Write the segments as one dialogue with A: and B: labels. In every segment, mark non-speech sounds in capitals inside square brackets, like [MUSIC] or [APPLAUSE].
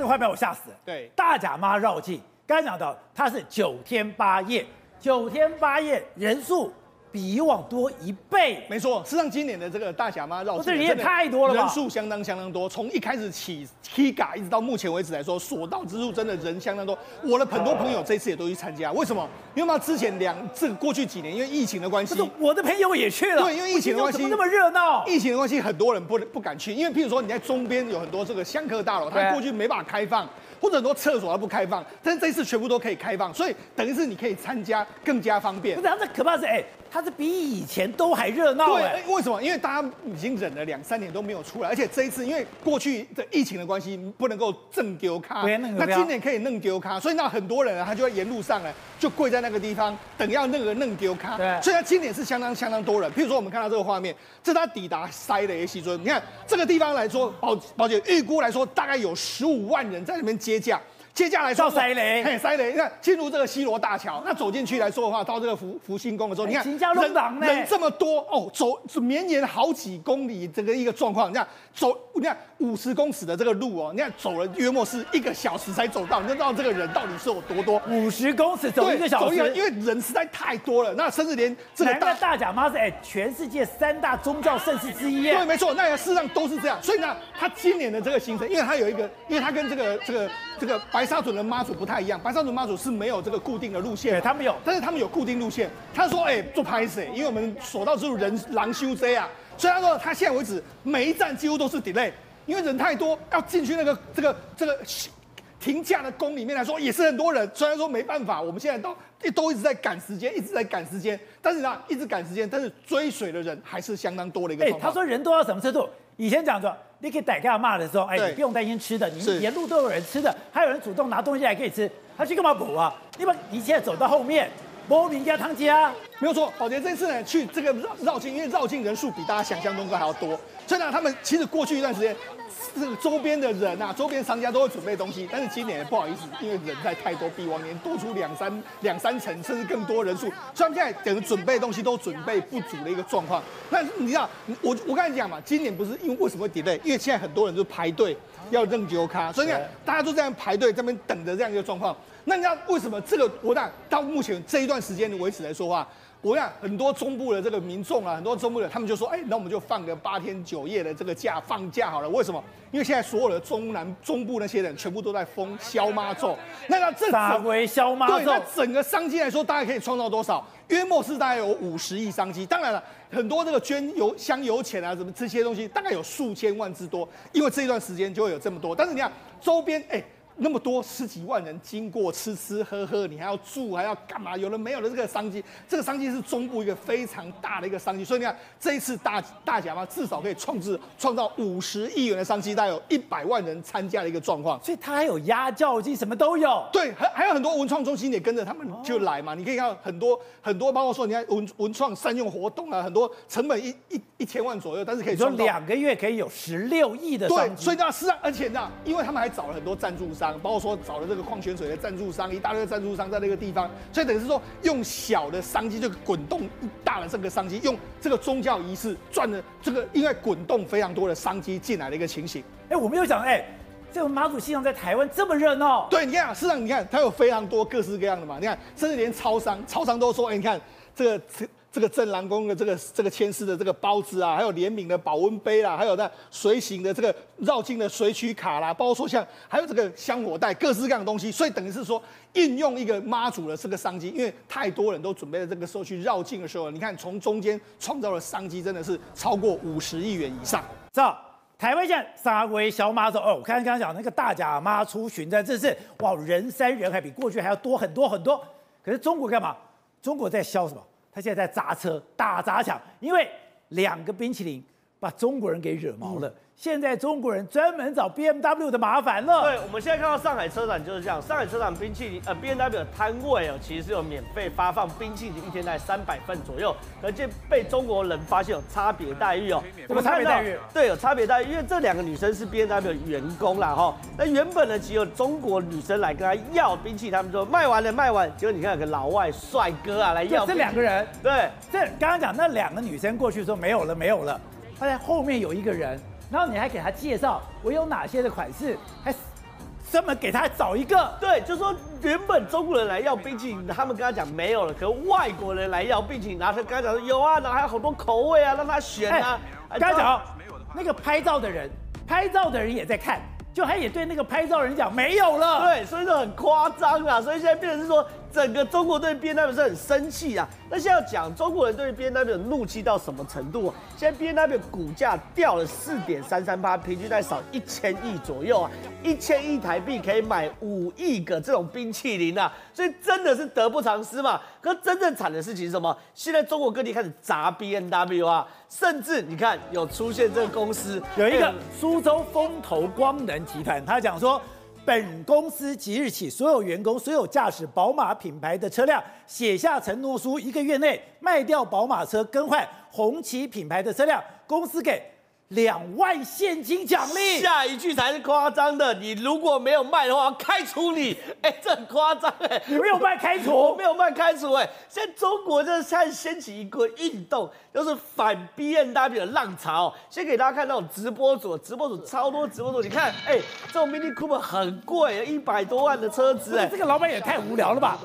A: 这个画面我吓死了。
B: 对，
A: 大甲妈绕境，刚才讲到它是九天八夜，九天八夜人数。比以往多一倍，
B: 没错。事实上，今年的这个大侠妈绕境，
A: 这人也太多了，
B: 人数相当相当多。从一开始起 Kiga 一直到目前为止来说，所到之处真的人相当多。我的很多朋友这次也都去参加，为什么？因为嘛，之前两这个过去几年因为疫情的关系，
A: 我的朋友也去了。
B: 对，因为疫情的关系，
A: 怎么那么热闹？
B: 疫情的关系，很多人不不敢去，因为譬如说你在中边有很多这个香客大楼，它过去没办法开放。或者很多厕所它不开放，但是这一次全部都可以开放，所以等于是你可以参加更加方便。
A: 不是，它这可怕是哎，它是比以前都还热闹。
B: 对，为什么？因为大家已经忍了两三年都没有出来，而且这一次因为过去的疫情的关系，不能够正丢卡，那今年可以弄丢卡，所以那很多人啊，他就在沿路上呢，就跪在那个地方等要那个弄丢卡。对，所以他今年是相当相当多人。譬如说我们看到这个画面，这是他抵达塞雷西尊，你看这个地方来说，保保姐预估来说，大概有十五万人在那边接驾。接下来到，
A: 塞雷，
B: 嘿，塞雷，你看进入这个西罗大桥，那走进去来说的话，到这个福福兴宫的时候，你看人人这么多哦，走绵延好几公里这个一个状况，你看走，你看五十公尺的这个路哦，你看走了约莫是一个小时才走到，你就知道这个人到底是有多多。
A: 五十公尺走一个小时，
B: 因为人实在太多了，那甚至连这个
A: 大大甲妈是哎，全世界三大宗教盛事之一。
B: 对，没错，那事实上都是这样。所以呢，他今年的这个行程，因为他有一个，因为他跟这个这个这个白沙屯的妈祖不太一样，白沙屯妈祖是没有这个固定的路线，
A: 他们有，
B: 但是他们有固定路线。他说，哎，做拍摄，因为我们所到之处人狼修 Z 啊，所以他说他现在为止每一站几乎都是 delay，因为人太多，要进去那个这个这个停驾的宫里面来说也是很多人。虽然说没办法，我们现在都都一直在赶时间，一直在赶时间，但是呢，一直赶时间，但是追水的人还是相当多的一个。
A: 他说人多到什么程度？以前讲说。你可以逮个骂的时候，哎，你不用担心吃的，你沿路都有人吃的，还有人主动拿东西来给你吃。他去干嘛补啊？你把你现在走到后面，波名家汤家，
B: 没有错。宝杰这次呢去这个绕绕境，因为绕境人数比大家想象中还要多，所以呢，他们其实过去一段时间。这个周边的人啊，周边商家都会准备东西，但是今年不好意思，因为人在太多，比往年多出两三两三成，甚至更多人数，所以他们现在等于准备东西都准备不足的一个状况。那你知道，我我刚才讲嘛，今年不是因为为什么会 delay？因为现在很多人就排队要认酒卡，所以你看大家都这样排队这边等着这样一个状况。那你知道为什么这个我讲到目前这一段时间的为止来说话？我想很多中部的这个民众啊，很多中部的他们就说，哎，那我们就放个八天九夜的这个假放假好了。为什么？因为现在所有的中南中部那些人全部都在封消妈咒。[LAUGHS] 那那这
A: 啥为消妈咒？
B: 对，那整个商机来说，大概可以创造多少？约莫是大概有五十亿商机。当然了，很多这个捐油香油钱啊，什么这些东西，大概有数千万之多。因为这一段时间就会有这么多。但是你看周边，哎。那么多十几万人经过吃吃喝喝，你还要住还要干嘛？有了没有了这个商机，这个商机是中部一个非常大的一个商机。所以你看这一次大大甲嘛至少可以创制创造五十亿元的商机，大概有一百万人参加的一个状况。
A: 所以它还有压轿机，什么都有。
B: 对，还还有很多文创中心也跟着他们就来嘛。哦、你可以看到很多很多，包括说你看文文创善用活动啊，很多成本一一一千万左右，但是可以说
A: 两个月可以有十六亿的商机。
B: 对，所以那是啊，而且呢，因为他们还找了很多赞助商。包括说找了这个矿泉水的赞助商，一大堆赞助商在那个地方，所以等于是说用小的商机就滚动一大的这个商机，用这个宗教仪式赚了这个，因为滚动非常多的商机进来的一个情形。
A: 哎，我没有想，哎，这个妈祖信仰在台湾这么热闹。
B: 对，你看，事实上你看它有非常多各式各样的嘛，你看，甚至连超商，超商都说，哎，你看这个这。个镇澜宫的这个这个签诗的这个包子啊，还有联名的保温杯啦，还有那随行的这个绕境的随取卡啦，包括说像还有这个香火袋，各式各样的东西。所以等于是说，应用一个妈祖的这个商机，因为太多人都准备在这个时候去绕境的时候，你看从中间创造的商机真的是超过五十亿元以上。
A: 这台湾现在三位小妈祖哦，我看刚刚讲那个大甲妈出巡在这是哇，人山人海，比过去还要多很多很多。可是中国干嘛？中国在销什么？现在在砸车、打砸抢，因为两个冰淇淋把中国人给惹毛了。嗯现在中国人专门找 BMW 的麻烦了。
C: 对，我们现在看到上海车展就是这样。上海车展冰淇淋，呃，BMW 的摊位哦，其实是有免费发放冰淇淋，一天大概三百份左右。而且被中国人发现有差别待遇哦。
A: 怎么差别待遇？
C: 对，有差别待遇，因为这两个女生是 BMW 员工啦哈。那原本呢，只有中国女生来跟他要冰淇淋，他们说卖完了，卖完。结果你看有个老外帅哥啊来要。
A: 这两个人。
C: 对，
A: 这刚刚讲那两个女生过去说没有了，没有了。发现后面有一个人。然后你还给他介绍我有哪些的款式，还专门给他找一个。
C: 对，就说原本中国人来要冰淇淋，他们跟他讲没有了，可是外国人来要冰淇淋，然后他跟他讲说有啊，然后还有好多口味啊，让他选啊。
A: 跟他讲，那个拍照的人，拍照的人也在看。就他也对那个拍照人讲没有了，
C: 对，所以说很夸张啊，所以现在变成是说整个中国对 B N W 是很生气啊。那现在要讲中国人对 B N W 怒气到什么程度啊？现在 B N W 股价掉了四点三三八，平均在少一千亿左右啊，一千亿台币可以买五亿个这种冰淇淋啊，所以真的是得不偿失嘛。可真正惨的事情是什么？现在中国各地开始砸 B N W 啊，甚至你看有出现这个公司，
A: 有一个苏州风投光能集团，他讲说。本公司即日起，所有员工所有驾驶宝马品牌的车辆，写下承诺书，一个月内卖掉宝马车，更换红旗品牌的车辆，公司给。两万现金奖励，
C: 下一句才是夸张的。你如果没有卖的话，开除你。[LAUGHS] 哎、欸，这很夸张哎。
A: 你没有卖开除，[LAUGHS]
C: 我没有卖开除哎。现在中国就是开始掀起一个运动，就是反 B N W 的浪潮。先给大家看那种直播组，直播组超多直播组。你看，哎、欸，这种 Mini Cooper 很贵，一百多万的车子哎。
A: 这个老板也太无聊了吧。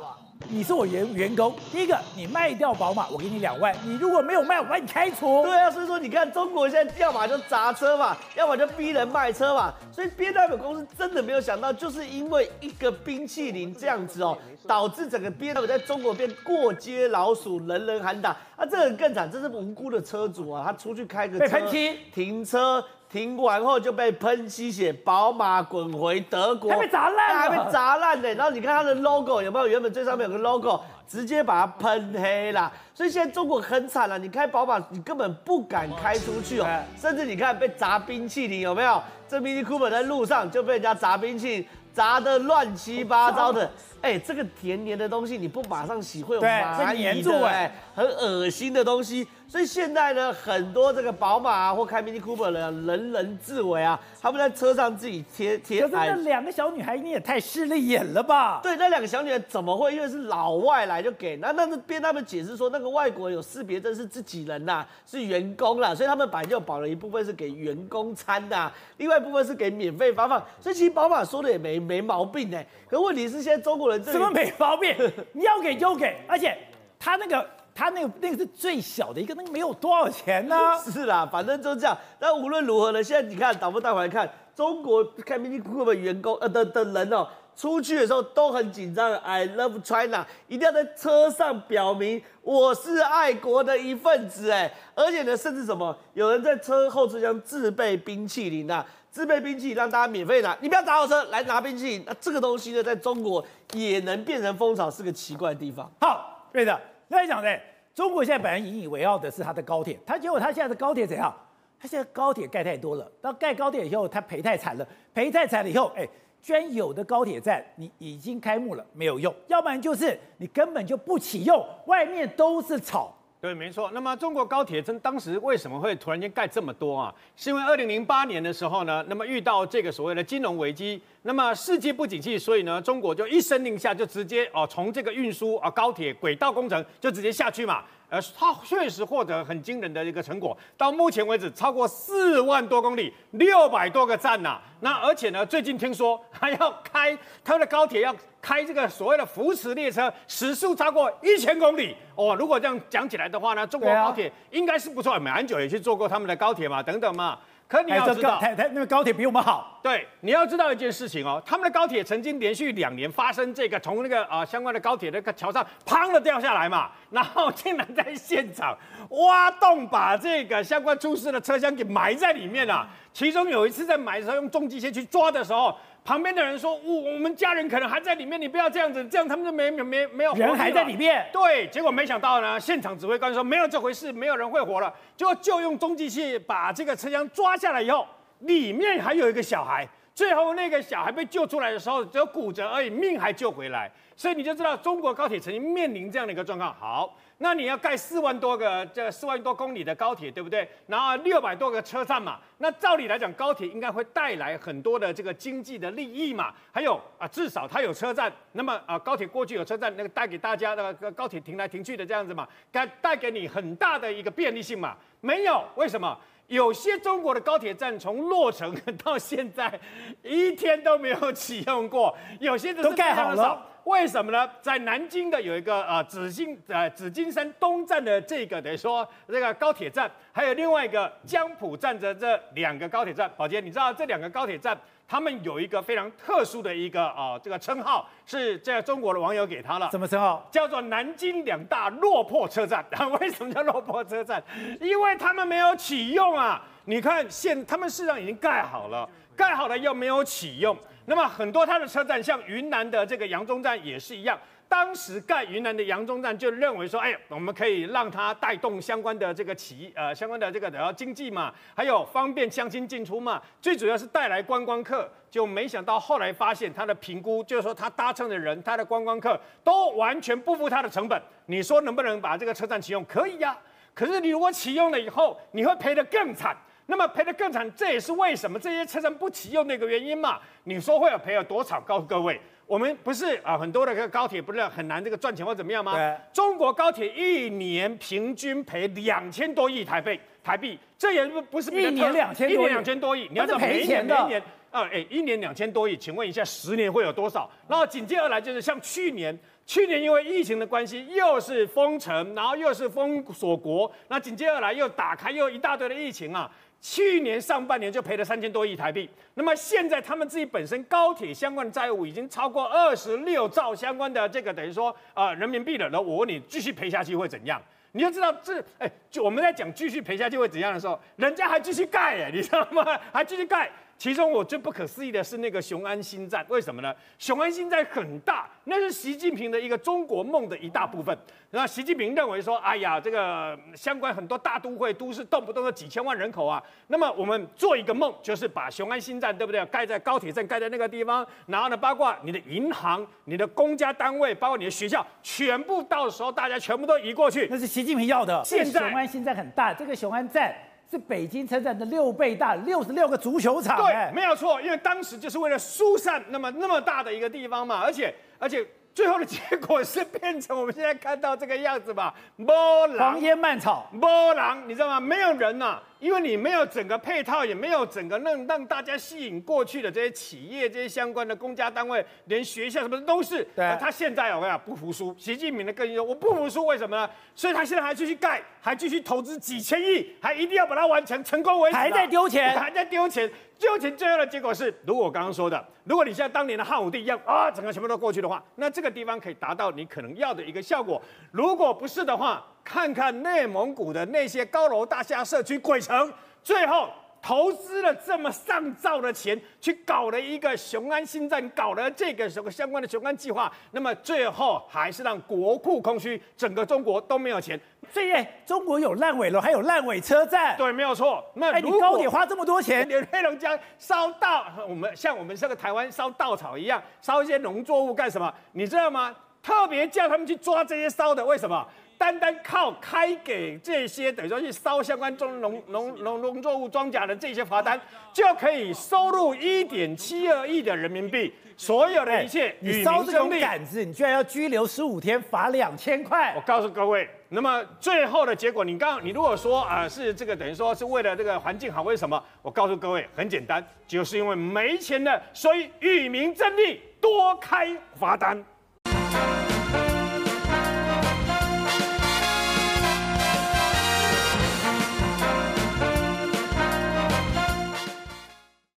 A: 你是我员员工，第一个你卖掉宝马，我给你两万；你如果没有卖，我把你开除。
C: 对啊，所以说你看中国现在要么就砸车嘛，要么就逼人卖车嘛。所以 BMW 公司真的没有想到，就是因为一个冰淇淋这样子哦，导致整个 BMW 在中国变过街老鼠，人人喊打。啊，这个更惨，这是无辜的车主啊，他出去开个车，
A: 被喷漆，
C: 停车。停完后就被喷漆血，宝马滚回德国，
A: 还被砸烂，
C: 还被砸烂的。然后你看它的 logo 有没有？原本最上面有个 logo，直接把它喷黑了。所以现在中国很惨了，你开宝马，你根本不敢开出去哦。甚至你看被砸冰淇淋有没有？这 Mini Cooper 在路上就被人家砸冰淇淋，砸的乱七八糟的。[LAUGHS] 哎，这个甜甜的东西你不马上洗会有蚂蚁的，哎，很恶心的东西。所以现在呢，很多这个宝马啊，或开 Mini Cooper 的人，人人自危啊，他们在车上自己贴贴。
A: 可是那两个小女孩，你也太势利眼了吧？
C: 对，那两个小女孩怎么会？因为是老外来就给。那那边他们解释说，那个外国有识别证是自己人呐、啊，是员工啦，所以他们本来就保了一部分是给员工餐的，另外一部分是给免费发放。所以其实宝马说的也没没毛病哎。可问题是现在中国人这
A: 什么没毛病？你要给就给，而且他那个。他那个那个是最小的一个，那个没有多少钱呢、啊？
C: 是啦，反正就这样。但无论如何呢，现在你看导播带回来看，中国开 Mini Cooper 员工呃的的人哦，出去的时候都很紧张。I love China，一定要在车上表明我是爱国的一份子哎。而且呢，甚至什么，有人在车后车厢自备冰淇淋啊，自备冰淇淋让大家免费拿。你不要砸我车，来拿冰淇淋。那这个东西呢，在中国也能变成风潮，是个奇怪的地方。
A: 好，对的。那来讲的，中国现在本来引以为傲的是它的高铁，它结果它现在的高铁怎样？它现在高铁盖太多了，到盖高铁以后，它赔太惨了，赔太惨了以后，哎，居然有的高铁站你已经开幕了没有用，要不然就是你根本就不启用，外面都是草。
D: 对，没错。那么中国高铁真当时为什么会突然间盖这么多啊？是因为二零零八年的时候呢，那么遇到这个所谓的金融危机，那么世界不景气，所以呢，中国就一声令下，就直接哦从这个运输啊高铁轨道工程就直接下去嘛。呃，它确实获得很惊人的一个成果，到目前为止超过四万多公里，六百多个站呐、啊。那而且呢，最近听说 [LAUGHS] 还要开它的高铁，要开这个所谓的扶持列车，时速超过一千公里哦。如果这样讲起来的话呢，中国高铁应该是不错。马英九也去坐过他们的高铁嘛，等等嘛。可你要知道，
A: 台台那个高铁比我们好。
D: 对，你要知道一件事情哦，他们的高铁曾经连续两年发生这个从那个啊、呃、相关的高铁那个桥上砰的掉下来嘛，然后竟然在现场挖洞把这个相关出事的车厢给埋在里面了。其中有一次在埋的时候用重机械去抓的时候。旁边的人说：“我我们家人可能还在里面，你不要这样子，这样他们就没没没没有
A: 人还在里面。”
D: 对，结果没想到呢，现场指挥官说没有这回事，没有人会活了，就就用中继器把这个车厢抓下来以后，里面还有一个小孩，最后那个小孩被救出来的时候只有骨折而已，命还救回来，所以你就知道中国高铁曾经面临这样的一个状况。好。那你要盖四万多个这四万多公里的高铁，对不对？然后六百多个车站嘛，那照理来讲，高铁应该会带来很多的这个经济的利益嘛。还有啊，至少它有车站，那么啊，高铁过去有车站，那个带给大家的高铁停来停去的这样子嘛，该带给你很大的一个便利性嘛。没有，为什么？有些中国的高铁站从落成到现在一天都没有启用过，有些
A: 都盖好了。
D: 为什么呢？在南京的有一个呃紫金呃紫金山东站的这个等于说这个高铁站，还有另外一个江浦站的这两个高铁站。宝杰，你知道这两个高铁站，他们有一个非常特殊的一个啊、呃、这个称号，是这中国的网友给他了。
A: 什么称号？
D: 叫做南京两大落魄车站。[LAUGHS] 为什么叫落魄车站？因为他们没有启用啊。你看现他们事实上已经盖好了，盖好了又没有启用。那么很多它的车站，像云南的这个扬中站也是一样。当时盖云南的扬中站，就认为说，哎，我们可以让它带动相关的这个企，呃，相关的这个然后经济嘛，还有方便乡亲进出嘛，最主要是带来观光客。就没想到后来发现，它的评估就是说，它搭乘的人，它的观光客都完全不付它的成本。你说能不能把这个车站启用？可以呀。可是你如果启用了以后，你会赔得更惨。那么赔得更惨，这也是为什么这些车站不启用的一个原因嘛？你说会有赔有多少？告诉各位，我们不是啊，很多的这个高铁不是很难这个赚钱或怎么样吗？对。中国高铁一年平均赔两千多亿台币，台币，这也不不是
A: 一年两千多亿，一年两千多亿，
D: 你要赔钱的。每一年啊，哎，一年两千多亿，请问一下，十年会有多少？然后紧接而来就是像去年。去年因为疫情的关系，又是封城，然后又是封锁国，那紧接而来又打开，又一大堆的疫情啊。去年上半年就赔了三千多亿台币。那么现在他们自己本身高铁相关的债务已经超过二十六兆相关的这个等于说啊、呃、人民币了。那我问你，继续赔下去会怎样？你就知道这哎，就我们在讲继续赔下去会怎样的时候，人家还继续盖哎，你知道吗？还继续盖。其中我最不可思议的是那个雄安新站，为什么呢？雄安新站很大，那是习近平的一个中国梦的一大部分。那习近平认为说，哎呀，这个相关很多大都会都市动不动就几千万人口啊，那么我们做一个梦，就是把雄安新站，对不对？盖在高铁站，盖在那个地方，然后呢，包括你的银行、你的公家单位，包括你的学校，全部到时候大家全部都移过去。
A: 那是习近平要的。现在雄安新站很大，这个雄安站。是北京车站的六倍大，六十六个足球场。
D: 对，没有错，因为当时就是为了疏散那么那么大的一个地方嘛，而且而且。最后的结果是变成我们现在看到这个样子吧，[LAUGHS] 波浪，
A: 黄烟蔓草，
D: 波浪，你知道吗？没有人呐、啊，因为你没有整个配套，也没有整个让让大家吸引过去的这些企业、这些相关的公家单位，连学校什么的都是。对，他现在我跟你讲不服输，习近平的个性说我不服输，为什么呢？所以他现在还继续盖，还继续投资几千亿，还一定要把它完成，成功为止。
A: 还在丢钱，[LAUGHS]
D: 还在丢钱。究竟最后的结果是，如果我刚刚说的，如果你像当年的汉武帝一样啊，整个全部都过去的话，那这个地方可以达到你可能要的一个效果。如果不是的话，看看内蒙古的那些高楼大厦社区鬼城，最后。投资了这么上兆的钱去搞了一个雄安新站，搞了这个什么相关的雄安计划，那么最后还是让国库空虚，整个中国都没有钱。
A: 所以，哎，中国有烂尾楼，还有烂尾车站。
D: 对，没有错。那
A: 哎，你高铁花这么多钱，
D: 连黑龙江烧稻，我们像我们这个台湾烧稻草一样，烧一些农作物干什么？你知道吗？特别叫他们去抓这些烧的，为什么？单单靠开给这些等于说去烧相关中农农农农作物庄稼的这些罚单，就可以收入一点七二亿的人民币。所有的一切，
A: 你烧这种杆子，你居然要拘留十五天，罚两千块。
D: 我告诉各位，那么最后的结果，你刚你如果说啊、呃、是这个等于说是为了这个环境好，为什么？我告诉各位，很简单，就是因为没钱了，所以与民争利，多开罚单。